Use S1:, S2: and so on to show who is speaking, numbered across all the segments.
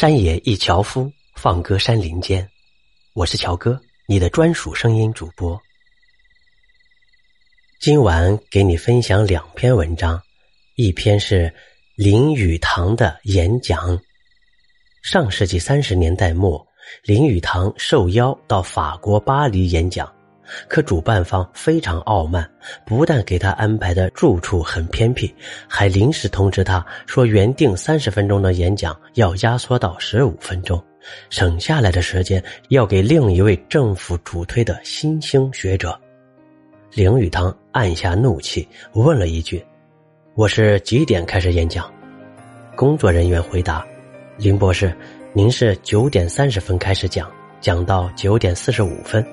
S1: 山野一樵夫，放歌山林间。我是乔哥，你的专属声音主播。今晚给你分享两篇文章，一篇是林语堂的演讲。上世纪三十年代末，林语堂受邀到法国巴黎演讲。可主办方非常傲慢，不但给他安排的住处很偏僻，还临时通知他说，原定三十分钟的演讲要压缩到十五分钟，省下来的时间要给另一位政府主推的新兴学者。林语堂按下怒气，问了一句：“我是几点开始演讲？”工作人员回答：“林博士，您是九点三十分开始讲，讲到九点四十五分。”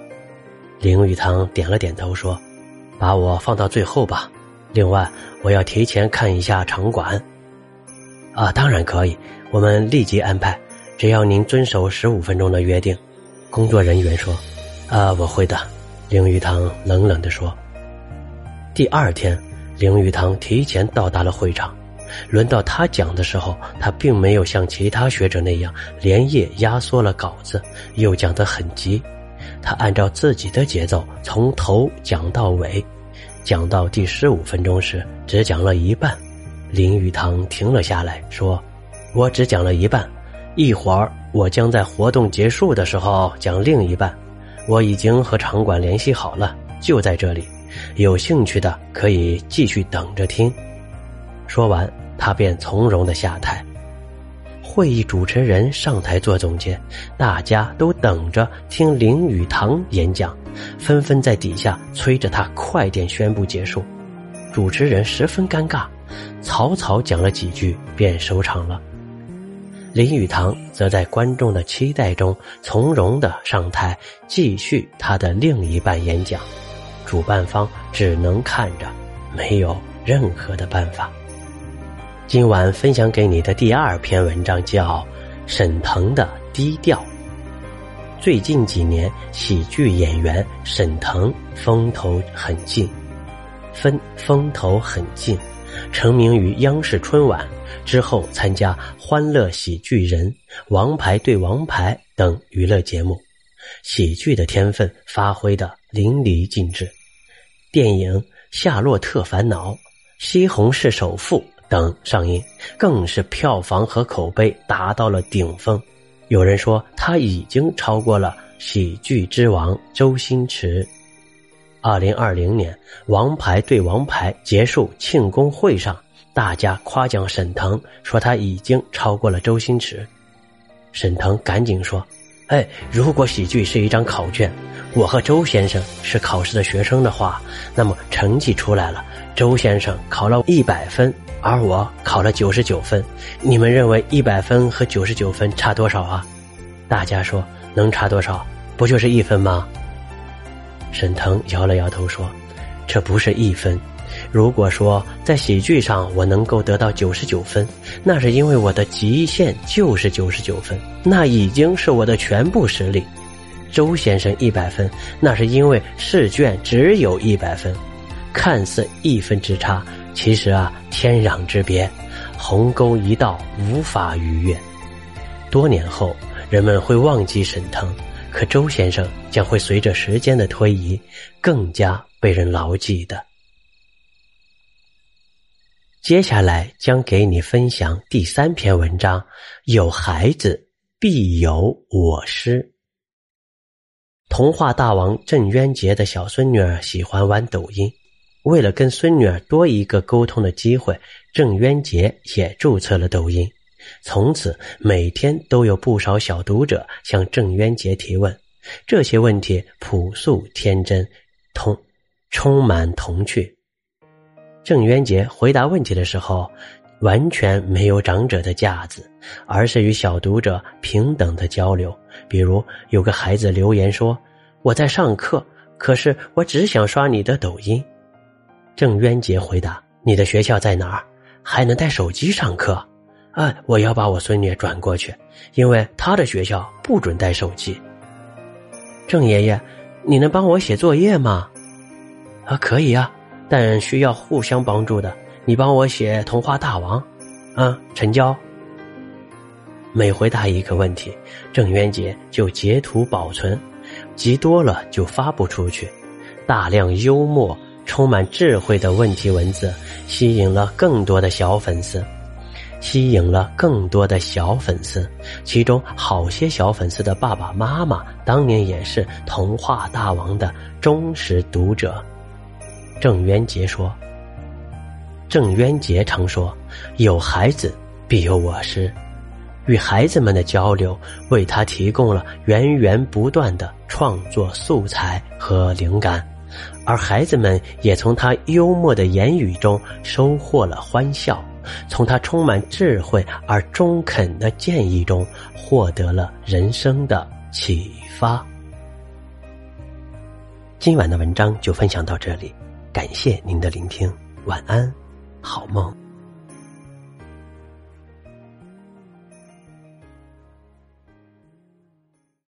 S1: 林语堂点了点头，说：“把我放到最后吧。另外，我要提前看一下场馆。”啊，当然可以，我们立即安排，只要您遵守十五分钟的约定。”工作人员说：“啊，我会的。”林语堂冷冷地说。第二天，林语堂提前到达了会场。轮到他讲的时候，他并没有像其他学者那样连夜压缩了稿子，又讲得很急。他按照自己的节奏从头讲到尾，讲到第十五分钟时，只讲了一半。林语堂停了下来，说：“我只讲了一半，一会儿我将在活动结束的时候讲另一半。我已经和场馆联系好了，就在这里，有兴趣的可以继续等着听。”说完，他便从容的下台。会议主持人上台做总结，大家都等着听林语堂演讲，纷纷在底下催着他快点宣布结束。主持人十分尴尬，草草讲了几句便收场了。林语堂则在观众的期待中从容的上台继续他的另一半演讲，主办方只能看着，没有任何的办法。今晚分享给你的第二篇文章叫《沈腾的低调》。最近几年，喜剧演员沈腾风头很劲，风风头很劲，成名于央视春晚之后，参加《欢乐喜剧人》《王牌对王牌》等娱乐节目，喜剧的天分发挥的淋漓尽致。电影《夏洛特烦恼》《西红柿首富》。等上映，更是票房和口碑达到了顶峰。有人说他已经超过了喜剧之王周星驰。二零二零年《王牌对王牌》结束庆功会上，大家夸奖沈腾，说他已经超过了周星驰。沈腾赶紧说：“哎，如果喜剧是一张考卷，我和周先生是考试的学生的话，那么成绩出来了，周先生考了一百分。”而我考了九十九分，你们认为一百分和九十九分差多少啊？大家说能差多少？不就是一分吗？沈腾摇了摇头说：“这不是一分。如果说在喜剧上我能够得到九十九分，那是因为我的极限就是九十九分，那已经是我的全部实力。周先生一百分，那是因为试卷只有一百分，看似一分之差。”其实啊，天壤之别，鸿沟一道，无法逾越。多年后，人们会忘记沈腾，可周先生将会随着时间的推移，更加被人牢记的。接下来将给你分享第三篇文章：有孩子必有我师。童话大王郑渊洁的小孙女儿喜欢玩抖音。为了跟孙女儿多一个沟通的机会，郑渊洁也注册了抖音。从此，每天都有不少小读者向郑渊洁提问，这些问题朴素天真，童充满童趣。郑渊洁回答问题的时候，完全没有长者的架子，而是与小读者平等的交流。比如，有个孩子留言说：“我在上课，可是我只想刷你的抖音。”郑渊洁回答：“你的学校在哪儿？还能带手机上课？啊，我要把我孙女转过去，因为她的学校不准带手机。”郑爷爷，你能帮我写作业吗？啊，可以啊，但需要互相帮助的。你帮我写童话大王，啊，成交。每回答一个问题，郑渊洁就截图保存，集多了就发布出去。大量幽默、充满智慧的问题文字，吸引了更多的小粉丝，吸引了更多的小粉丝。其中好些小粉丝的爸爸妈妈，当年也是童话大王的忠实读者。郑渊洁说：“郑渊洁常说，有孩子必有我师。”与孩子们的交流，为他提供了源源不断的创作素材和灵感，而孩子们也从他幽默的言语中收获了欢笑，从他充满智慧而中肯的建议中获得了人生的启发。今晚的文章就分享到这里，感谢您的聆听，晚安，好梦。